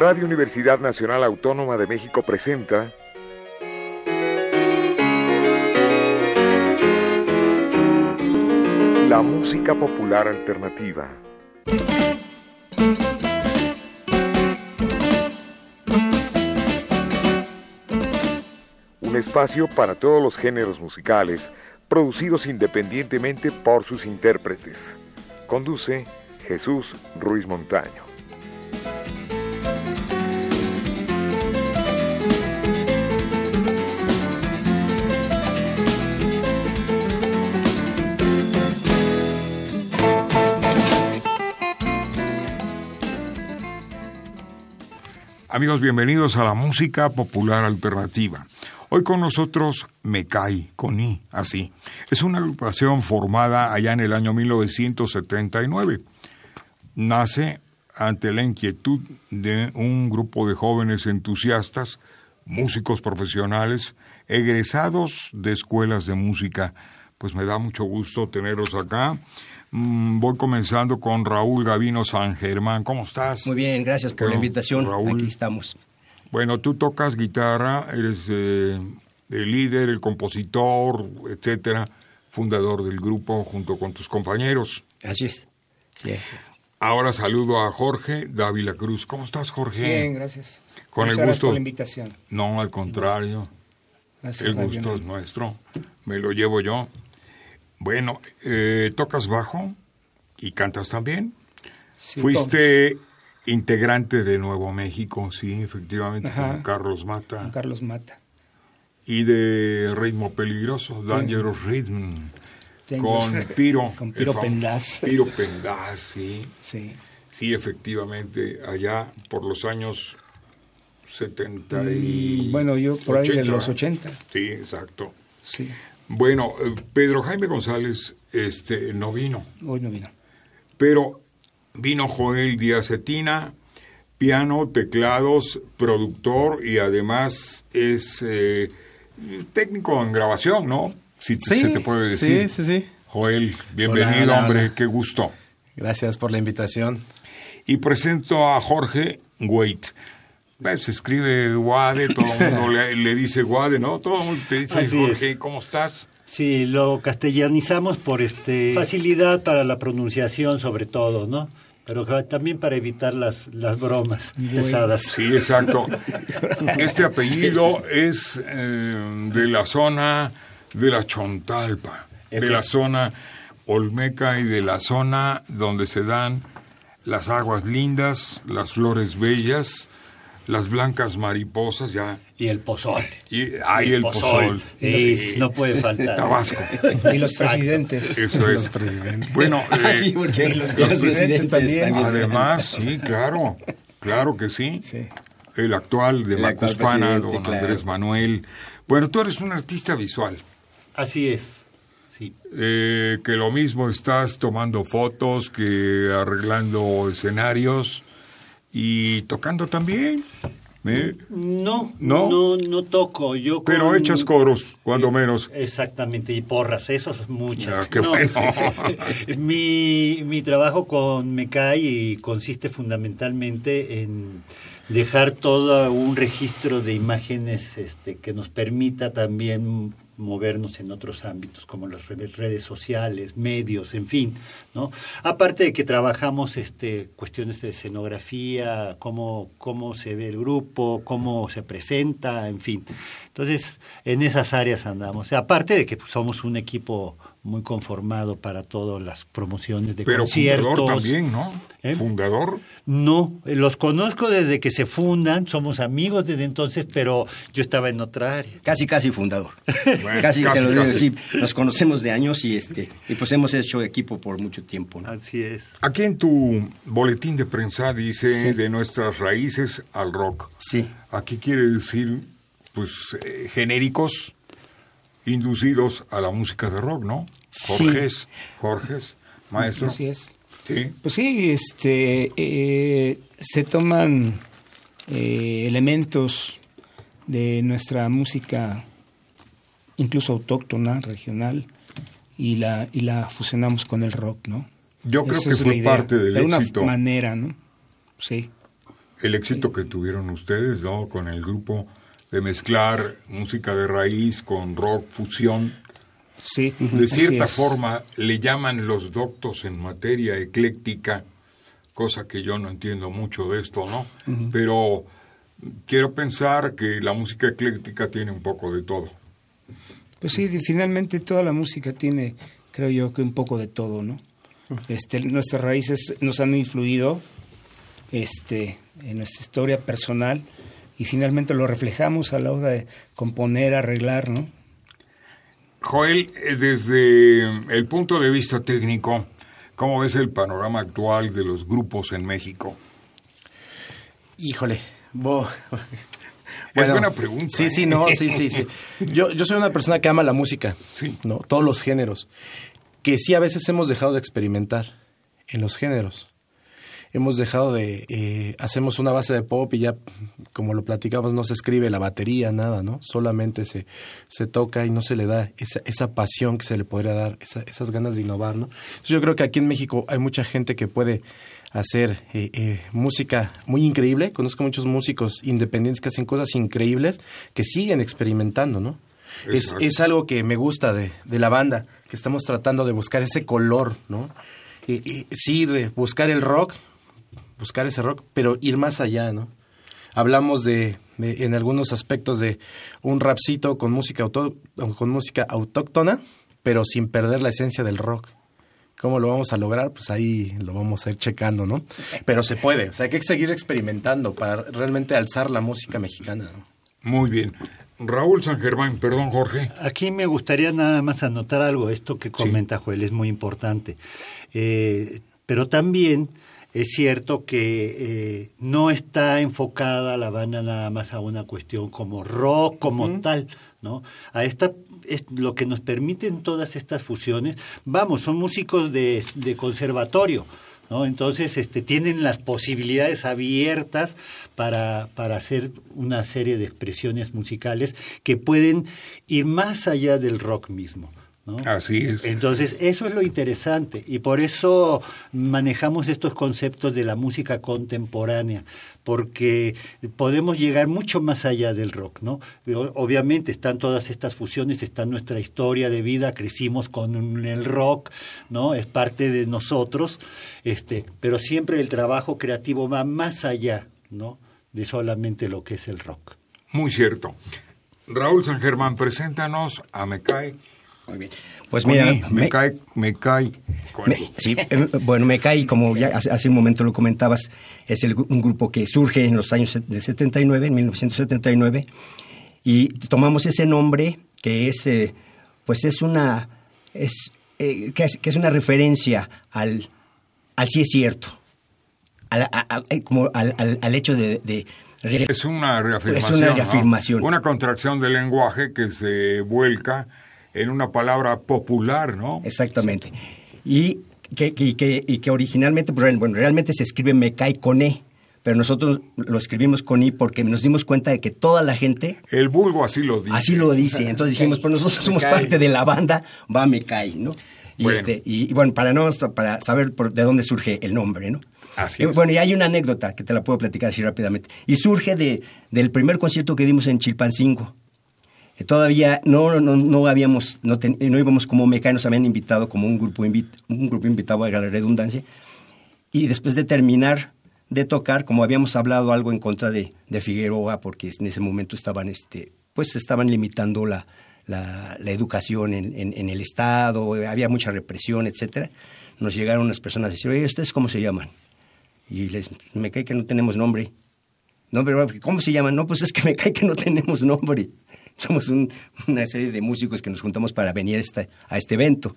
Radio Universidad Nacional Autónoma de México presenta La música popular alternativa. Un espacio para todos los géneros musicales, producidos independientemente por sus intérpretes. Conduce Jesús Ruiz Montaño. Amigos, bienvenidos a la música popular alternativa. Hoy con nosotros Me Cae, con I, así. Es una agrupación formada allá en el año 1979. Nace ante la inquietud de un grupo de jóvenes entusiastas, músicos profesionales, egresados de escuelas de música. Pues me da mucho gusto tenerlos acá. Mm, voy comenzando con Raúl Gavino San Germán. ¿Cómo estás? Muy bien, gracias por la invitación. Raúl, Aquí estamos. Bueno, tú tocas guitarra, eres eh, el líder, el compositor, etcétera, fundador del grupo junto con tus compañeros. Así es. Sí. Ahora saludo a Jorge Dávila Cruz. ¿Cómo estás, Jorge? Bien, gracias. Con el gusto. Gracias por la invitación. No, al contrario. el gusto es nuestro. Me lo llevo yo. Bueno, eh, tocas bajo y cantas también. Fuiste integrante de Nuevo México, sí, efectivamente, con Carlos Mata. Con Carlos Mata. Y de Ritmo Peligroso, Dangerous Rhythm. Con Piro. Con Piro Pendaz. Piro Pendaz, sí. Sí. Sí, efectivamente, allá por los años 70 y... Mm, bueno, yo por ahí de los 80. Sí, exacto. Sí. Bueno, eh, Pedro Jaime González este, no vino. Hoy no vino. Pero vino Joel Díaz Cetina, piano, teclados, productor y además es eh, técnico en grabación, ¿no? Si se te puede decir. Sí, sí, sí. Joel, bienvenido, hombre, qué gusto. Gracias por la invitación. Y presento a Jorge Wait. Se escribe Guade, todo el mundo le, dice Guade, ¿no? Todo el mundo te dice, Jorge, ¿cómo estás? Sí, lo castellanizamos por este facilidad para la pronunciación sobre todo, ¿no? Pero también para evitar las, las bromas pesadas. Sí, exacto. Este apellido es eh, de la zona de la Chontalpa, de la zona Olmeca y de la zona donde se dan las aguas lindas, las flores bellas, las blancas mariposas ya. Y el pozol. Y, ah, el, pozol. No puede faltar. Tabasco. Y los presidentes. Eso es. Bueno, ah, sí, porque los, presidentes, también. Además, sí, claro. Claro que sí. sí. El actual de Macuspana, don Andrés Manuel. Bueno, tú eres un artista visual. Así es. Sí. Eh, que lo mismo estás tomando fotos que arreglando escenarios y tocando también. ¿eh? No, no, no, toco. Yo Pero echas coros, cuando menos. Exactamente, y porras, eso es muchas. Ah, qué bueno. mi, mi trabajo con Mecay consiste fundamentalmente en dejar todo un registro de imágenes este, que nos permita también movernos en otros ámbitos como las redes sociales, medios, en fin, ¿no? Aparte de que trabajamos este cuestiones de escenografía, cómo cómo se ve el grupo, cómo se presenta, en fin. Entonces, en esas áreas andamos. Aparte de que pues, somos un equipo muy conformado para todas las promociones de Pero conciertos. fundador también, ¿no? ¿Eh? ¿Fundador? No, los conozco desde que se fundan, somos amigos desde entonces, pero yo estaba en otra área. Casi, casi fundador. casi, te lo digo, sí, nos conocemos de años y este y pues hemos hecho equipo por mucho tiempo. Así es. Aquí en tu boletín de prensa dice de nuestras raíces al rock. Sí. Aquí quiere decir, pues, eh, genéricos inducidos a la música de rock, ¿no? Jorges, Jorges, maestro. Así es. Sí. Pues sí, este, eh, se toman eh, elementos de nuestra música, incluso autóctona, regional, y la, y la fusionamos con el rock, ¿no? Yo creo que fue parte del de éxito. De una manera, ¿no? Sí. el éxito que tuvieron ustedes, ¿no? Con el grupo de mezclar música de raíz con rock fusión. Sí. De cierta forma le llaman los doctos en materia ecléctica, cosa que yo no entiendo mucho de esto, ¿no? Pero quiero pensar que la música ecléctica tiene un poco de todo. Pues sí, finalmente toda la música tiene, creo yo, que un poco de todo, ¿no? Este, nuestras raíces nos han influido este, en nuestra historia personal y finalmente lo reflejamos a la hora de componer, arreglar, ¿no? Joel, eh, desde el punto de vista técnico, ¿cómo ves el panorama actual de los grupos en México? Híjole, es buena pregunta. Sí, sí, no, sí, sí, sí. Yo, yo soy una persona que ama la música, sí. ¿no? Todos los géneros. Que sí a veces hemos dejado de experimentar en los géneros hemos dejado de, eh, hacemos una base de pop y ya, como lo platicamos, no se escribe la batería, nada, ¿no? Solamente se, se toca y no se le da esa, esa pasión que se le podría dar, esas ganas de innovar, ¿no? yo creo que aquí en México hay mucha gente que puede hacer eh, eh, música muy increíble. Conozco muchos músicos independientes que hacen cosas increíbles, que siguen experimentando, ¿no? Es, es, algo que me gusta de, de, la banda, que estamos tratando de buscar ese color, ¿no? Y, sí, buscar el rock, buscar ese rock, pero ir más allá, ¿no? Hablamos de, en algunos aspectos de un rapcito con música, auto, con música autóctona, pero sin perder la esencia del rock. ¿Cómo lo vamos a lograr? Pues ahí lo vamos a ir checando, ¿no? Pero se puede, o sea, hay que seguir experimentando para realmente alzar la música mexicana. Muy bien. Raúl San Germán, perdón Jorge. Aquí me gustaría nada más anotar algo, esto que comenta Joel es muy importante. Eh, pero también es cierto que eh, no está enfocada la banda nada más a una cuestión como rock, como tal, ¿no? A esta es lo que nos permiten todas estas fusiones. Vamos, son músicos de, de conservatorio, ¿no? Entonces, este, tienen las posibilidades abiertas para, para hacer una serie de expresiones musicales que pueden ir más allá del rock mismo. Así es. Entonces, eso es lo interesante y por eso manejamos estos conceptos de la música contemporánea, porque podemos llegar mucho más allá del rock, ¿no? Obviamente están todas estas fusiones, está nuestra historia de vida, crecimos con el rock, ¿no? Es parte de nosotros, este, pero siempre el trabajo creativo va más allá, ¿no? De solamente lo que es el rock. Muy cierto. Raúl San Germán, preséntanos a Mecai muy bien. Pues mira, me, cae, me cae. sí, em, bueno, me cae, como ya hace, un momento lo comentabas, es un grupo que surge en los años de 79, en 1979, y tomamos ese nombre que es, eh, pues es una, es, eh, que es, una referencia al, al sí es cierto, al, eh, como al, al, hecho de, de es una reafirmación. Es una reafirmación. Una contracción del lenguaje que se vuelca en una palabra popular, ¿no? Exactamente. Y que, y que, y que originalmente, pues, bueno, realmente se escribe me cae con E, pero nosotros lo escribimos con I porque nos dimos cuenta de que toda la gente... El vulgo así lo dice. Así lo dice. Entonces dijimos, pues nosotros somos parte de la banda, va me cae, ¿no? Y, este, y, bueno, para, no, para saber de dónde surge el nombre, ¿no? Así es. Bueno, y hay una anécdota que te la puedo platicar así rápidamente. Y surge de, del primer concierto que dimos en Chilpancingo todavía no, no, no habíamos, no, no íbamos como Meca, nos habían invitado como un grupo, un grupo invitado a la redundancia. Y después de terminar de tocar, como habíamos hablado algo en contra de, de Figueroa, porque en ese momento estaban, este, pues estaban limitando la, la, educación en, en, el Estado, había mucha represión, etcétera. Nos llegaron unas personas a decir, oye, ¿ustedes cómo se llaman? Y les, me cae que no tenemos nombre. No, pero ¿cómo se llaman? No, pues es que me cae que no tenemos nombre somos una serie de músicos que nos juntamos para venir a este, a este evento.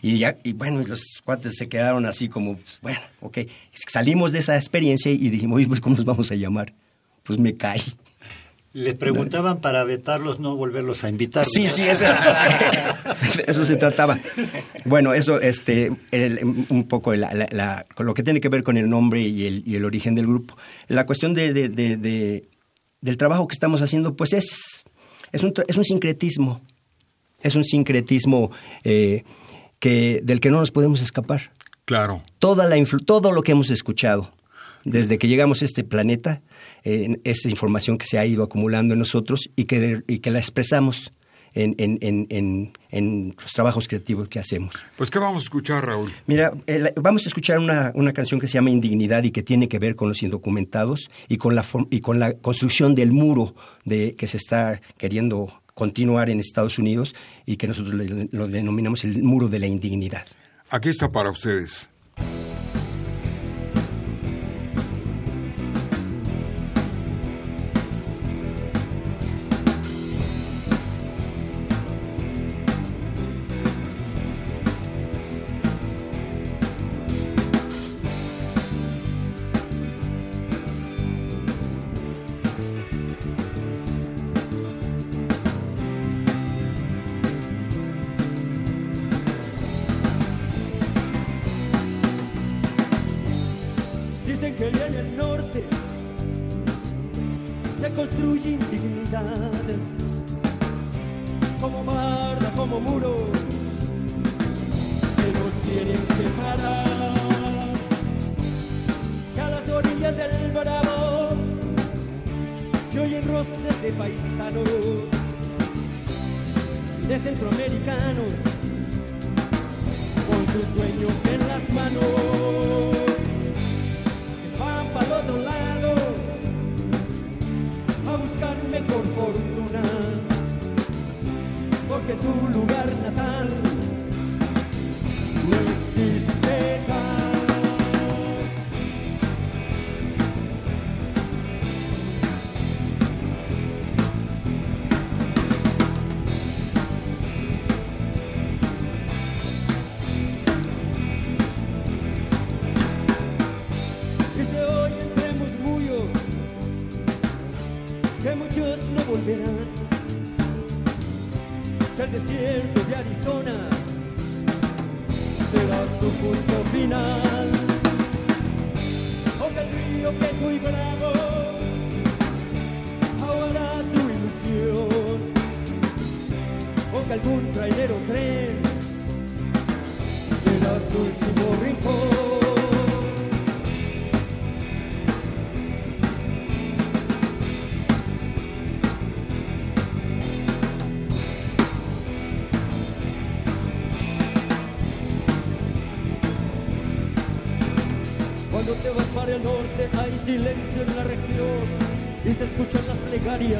Y, ya, y bueno, los cuates se quedaron así como, bueno, ok. Salimos de esa experiencia y dijimos, pues, ¿cómo nos vamos a llamar? Pues me cae. Les preguntaban para vetarlos, no volverlos a invitar. Sí, sí, eso, eso se trataba. Bueno, eso, este, un poco la, lo que tiene que ver con el nombre y el, y el origen del grupo. La cuestión de, de, de, del trabajo que estamos haciendo, pues es es un, es un sincretismo, es un sincretismo eh, que, del que no nos podemos escapar. Claro. Toda la todo lo que hemos escuchado, desde que llegamos a este planeta, eh, esa información que se ha ido acumulando en nosotros y que, y que la expresamos en, en, en, en, los trabajos creativos que hacemos. Pues, ¿qué vamos a escuchar, Raúl? Mira, eh, vamos a escuchar una, una, canción que se llama Indignidad y que tiene que ver con los indocumentados y con la, y con la construcción del muro de, que se está queriendo continuar en Estados Unidos y que nosotros lo denominamos el muro de la indignidad. Aquí está para ustedes.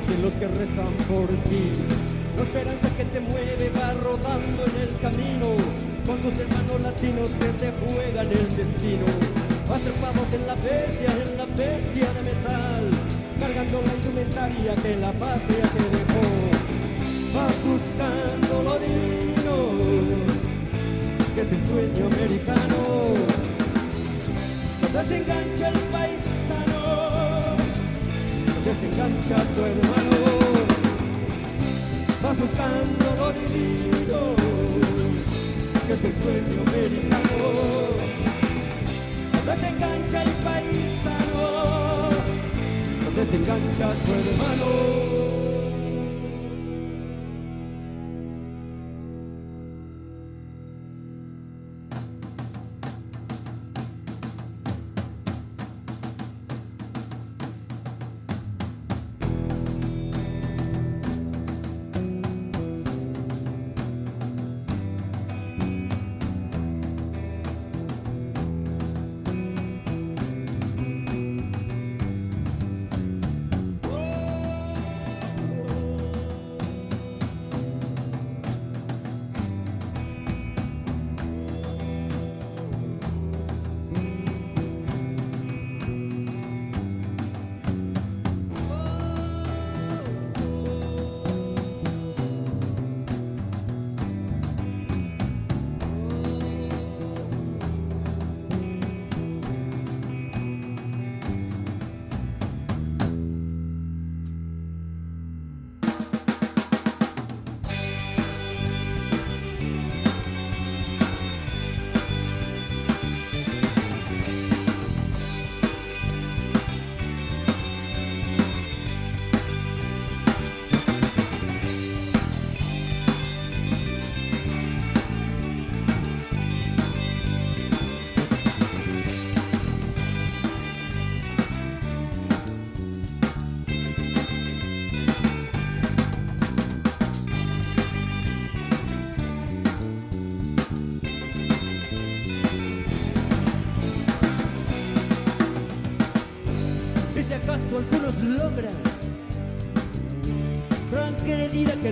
De los que rezan por ti. La esperanza que te mueve va rodando en el camino, con tus hermanos latinos que se juegan el destino. Atrapados en la bestia, en la bestia de metal, cargando la indumentaria que la patria te dejó. Vas buscando lo divino, que es el sueño americano. No te engancha el desengancha a tu hermano, vas buscando divino, que es sueño americano. Desengancha el paisano, desengancha a tu hermano.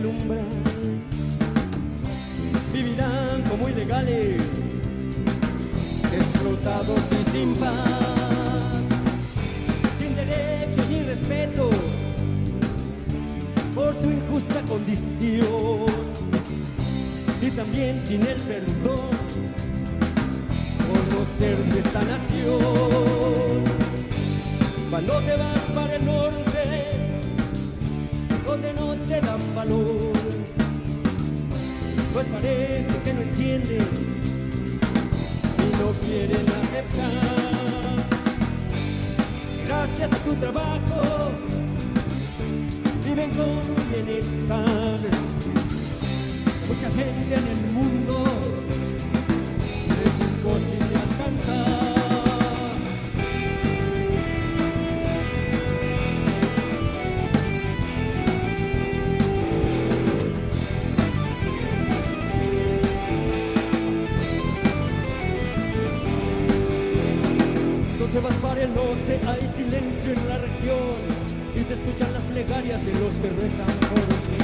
El. Vivirán como ilegales, explotados y sin paz, sin derechos ni respeto por su injusta condición y también sin el perdón por no ser de esta nación. Cuando te vas Gracias a tu trabajo, viven con bienestar. Mucha gente en el mundo el norte, hay silencio en la región y se escuchan las plegarias de los que rezan por ti.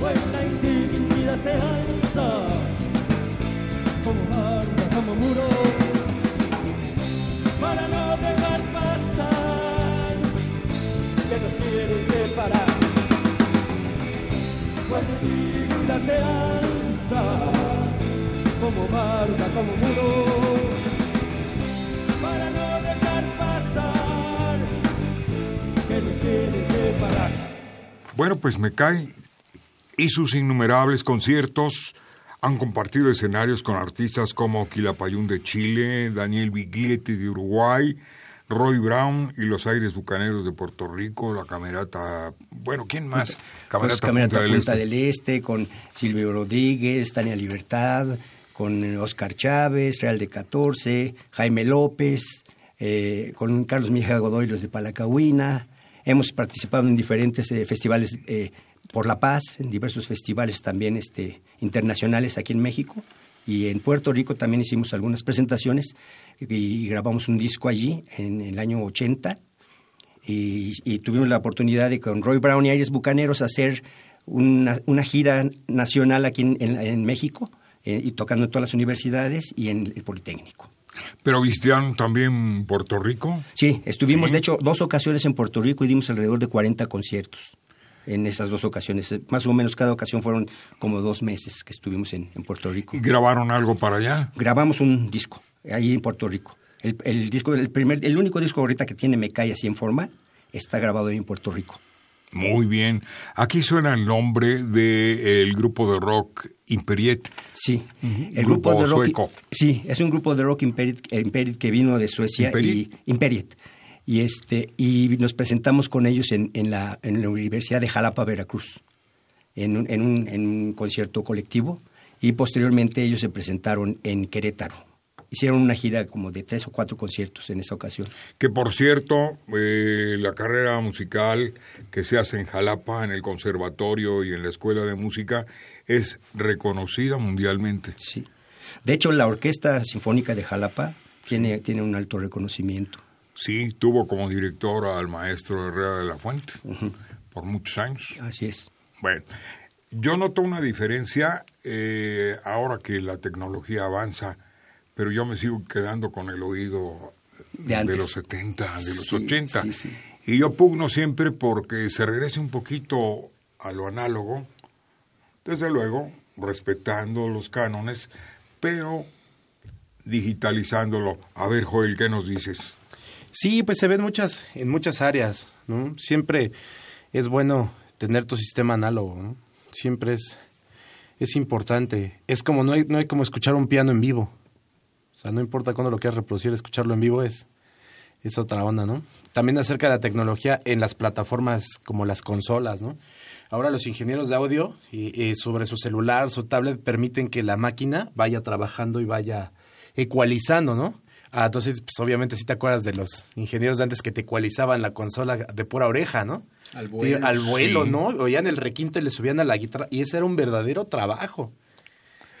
Pues la indignidad se alza como barba, como muro, para no dejar pasar que nos quieren separar. Pues la indignidad se alza como barba, como muro Bueno, pues me cae y sus innumerables conciertos han compartido escenarios con artistas como Quilapayún de Chile, Daniel Biglietti de Uruguay, Roy Brown y los Aires Bucaneros de Puerto Rico, la Camerata, bueno, ¿quién más? Camerata, Camerata Punta, Punta del, este. del, este. con Silvio Rodríguez, Tania Libertad, con Oscar Chávez, Real de 14, Jaime López, eh, con Carlos Mija Godoy, los de Palacahuina. Hemos participado en diferentes eh, festivales eh, por la paz, en diversos festivales también este, internacionales aquí en México. Y en Puerto Rico también hicimos algunas presentaciones y, grabamos un disco allí en, el año 80. Y, tuvimos la oportunidad de con Roy Brown y Aires Bucaneros hacer una, gira nacional aquí en México eh, y tocando en todas las universidades y en el Politécnico. ¿Pero visitaron también Puerto Rico? Sí, estuvimos ¿Sí? de hecho dos ocasiones en Puerto Rico y dimos alrededor de 40 conciertos en esas dos ocasiones. Más o menos cada ocasión fueron como dos meses que estuvimos en, en Puerto Rico. ¿Y grabaron algo para allá? Grabamos un disco ahí en Puerto Rico. El, el disco, el primer, el único disco ahorita que tiene Me Cae así en forma, está grabado ahí en Puerto Rico. Muy bien. Aquí suena el nombre del de, grupo de rock Imperiet. Sí, uh -huh. el grupo, grupo, de rock. Sueco. Sí, es un grupo de rock Imperiet, Imperiet que vino de Suecia ¿Imperiet? y Imperiet. Y este y nos presentamos con ellos en, en, la, en la Universidad de Jalapa, Veracruz, en un, en, un, en un concierto colectivo. Y posteriormente ellos se presentaron en Querétaro hicieron una gira como de tres o cuatro conciertos en esa ocasión. Que por cierto, eh, la carrera musical que se hace en Jalapa, en el conservatorio y en la escuela de música, es reconocida mundialmente. Sí. De hecho, la Orquesta Sinfónica de Jalapa tiene, tiene un alto reconocimiento. Sí, tuvo como director al maestro Herrera de la Fuente uh -huh. por muchos años. Así es. Bueno, yo noto una diferencia eh, ahora que la tecnología avanza pero yo me sigo quedando con el oído de, de los 70, de los sí, 80. Sí, sí. Y yo pugno siempre porque se regrese un poquito a lo análogo, desde luego, respetando los cánones, pero digitalizándolo. A ver, Joel, ¿qué nos dices? Sí, pues se ven muchas, en muchas áreas, ¿no? Siempre es bueno tener tu sistema análogo, ¿no? Siempre es, es importante. Es como, no hay, no hay como escuchar un piano en vivo. O sea, no importa cuándo lo quieras reproducir, escucharlo en vivo es, es otra onda, ¿no? También acerca de la tecnología en las plataformas como las consolas, ¿no? Ahora los ingenieros de audio y, y sobre su celular, su tablet, permiten que la máquina vaya trabajando y vaya ecualizando, ¿no? Ah, entonces, pues obviamente sí te acuerdas de los ingenieros de antes que te ecualizaban la consola de pura oreja, ¿no? Al vuelo. Al vuelo, sí. ¿no? Oían el requinto y le subían a la guitarra y ese era un verdadero trabajo.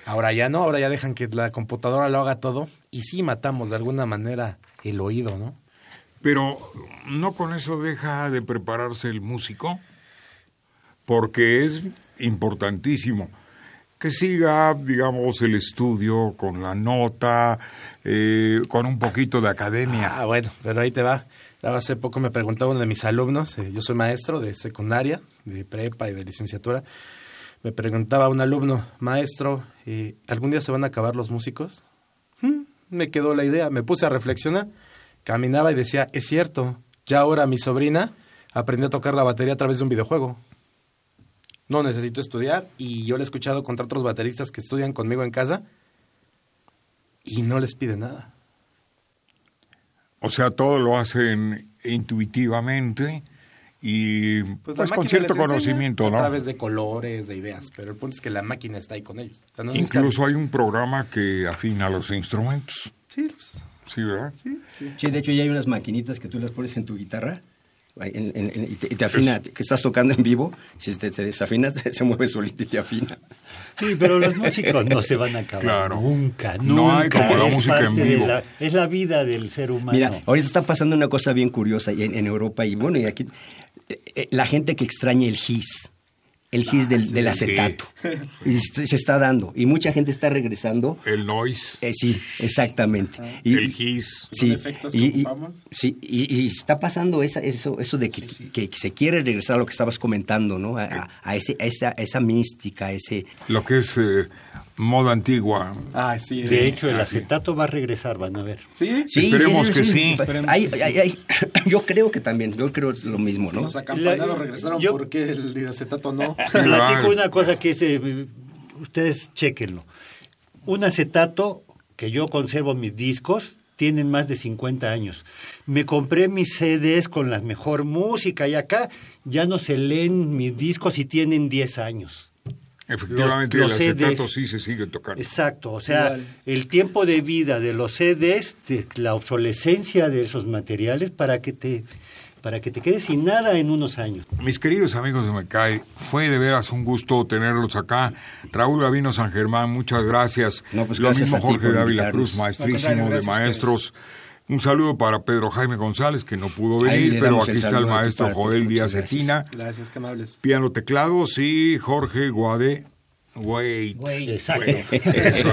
Ahora ya no, ahora ya dejan que la computadora lo haga todo y sí matamos de alguna manera el oído, ¿no? Pero no con eso deja de prepararse el músico, porque es importantísimo. Que siga, digamos, el estudio con la nota, eh, con un poquito de academia. Ah, bueno, pero ahí te va. Hace poco me preguntaba uno de mis alumnos, eh, yo soy maestro de secundaria, de prepa y de licenciatura. Me preguntaba un alumno, maestro, ¿algún día se van a acabar los músicos? Hmm, me quedó la idea, me puse a reflexionar, caminaba y decía, es cierto, ya ahora mi sobrina aprendió a tocar la batería a través de un videojuego. No necesito estudiar y yo le he escuchado contra otros bateristas que estudian conmigo en casa y no les pide nada. O sea, todo lo hacen intuitivamente y pues, pues con cierto conocimiento, ¿no? A través de colores, de ideas, pero el punto es que la máquina está ahí con ellos. Incluso hay un programa que afina los instrumentos. Sí, pues, sí, ¿verdad? Sí, sí. Sí, de hecho ya hay unas maquinitas que tú las pones en tu guitarra y, te, afina, que estás tocando en vivo, si te, te desafinas, se mueve solito y te afina. Sí, pero los músicos no se van a acabar nunca, nunca. No hay como la música en vivo. es la vida del ser humano. Mira, ahorita está pasando una cosa bien curiosa en, en Europa y bueno, y aquí la gente que extraña el GIS el gis del, acetato. Y se está dando. Y mucha gente está regresando. El noise. Eh, sí, exactamente. Y, el gis. Sí, efectos que y, sí, y, está pasando esa, eso, eso de que, que, se quiere regresar a lo que estabas comentando, ¿no? A, a ese, esa, esa mística, ese... Lo que es eh, moda antigua. Ah, sí. De hecho, el acetato va a regresar, van a ver. Sí, sí esperemos que sí. yo creo que también, yo creo lo mismo, ¿no? Los acampanados regresaron, yo, ¿por qué el acetato no? Platico una cosa que es, eh, ustedes chequenlo. Un acetato que yo conservo mis discos, tienen más de 50 años. Me compré mis CDs con la mejor música y acá ya no se leen mis discos y tienen 10 años. Efectivamente, los, el acetato sí se sigue tocando. Exacto, o sea, el tiempo de vida de los CDs, la obsolescencia de esos materiales para que te para que te quedes sin nada en unos años. Mis queridos amigos de Mecay, fue de veras un gusto tenerlos acá. Raúl Gavino San Germán, muchas gracias. No, pues Lo gracias mismo Jorge Dávila Cruz, maestrísimo de maestros. Un saludo para Pedro Jaime González, que no pudo venir, pero aquí está el maestro Joel Díaz Cetina. Gracias, qué amables. Piano teclado, sí, Jorge Guade. Wait. Wait. Exacto. eso,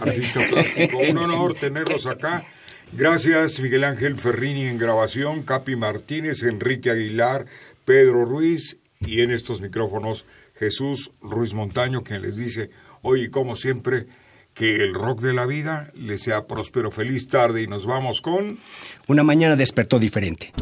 artista plástico. Un honor tenerlos acá. Gracias, Miguel Ángel Ferrini en grabación, Capi Martínez, Enrique Aguilar, Pedro Ruiz y en estos micrófonos Jesús Ruiz Montaño, quien les dice hoy, como siempre, que el rock de la vida les sea próspero, feliz tarde y nos vamos con... Una mañana despertó diferente,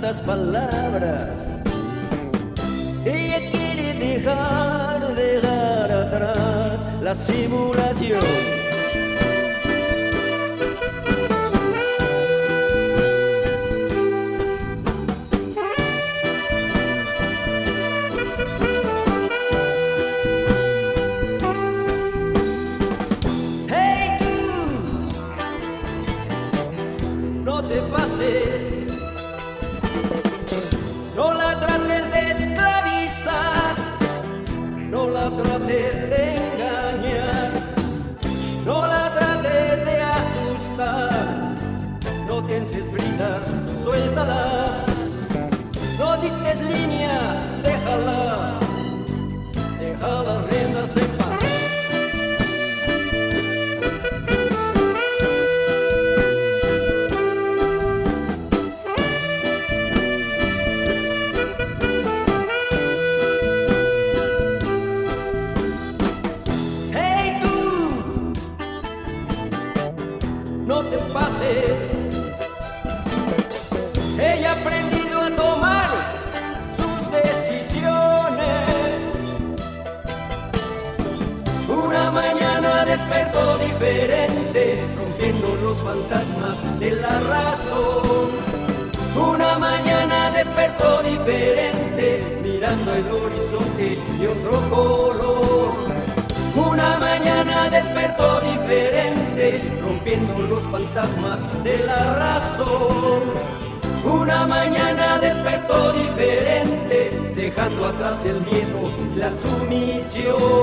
tantas palabras. Ella quiere dejar, dejar atrás la simulación. Dejando atrás el miedo, la sumisión.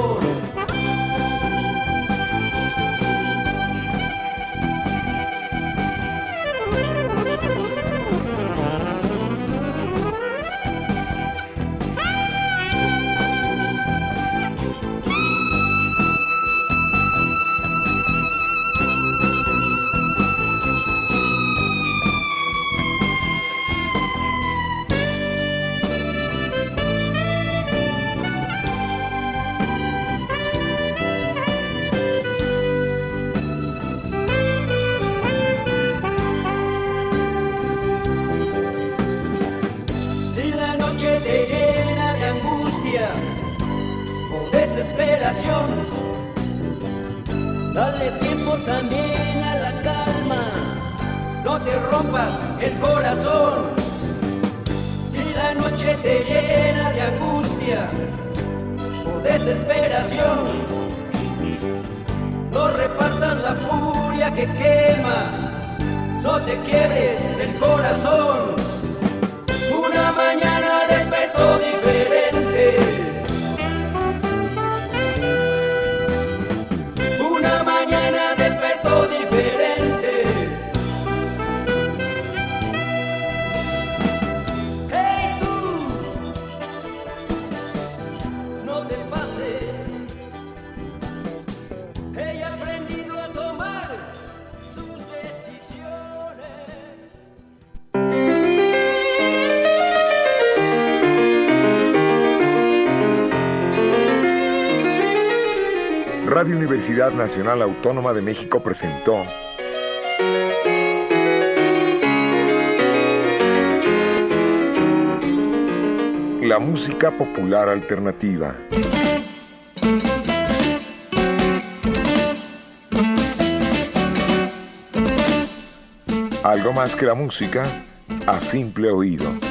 Rompas el corazón. Si la noche te llena de angustia o desesperación, no repartas la furia que quema, no te quiebres el corazón. Una mañana despertó Radio Universidad Nacional Autónoma de México presentó La música popular alternativa. Algo más que la música a simple oído.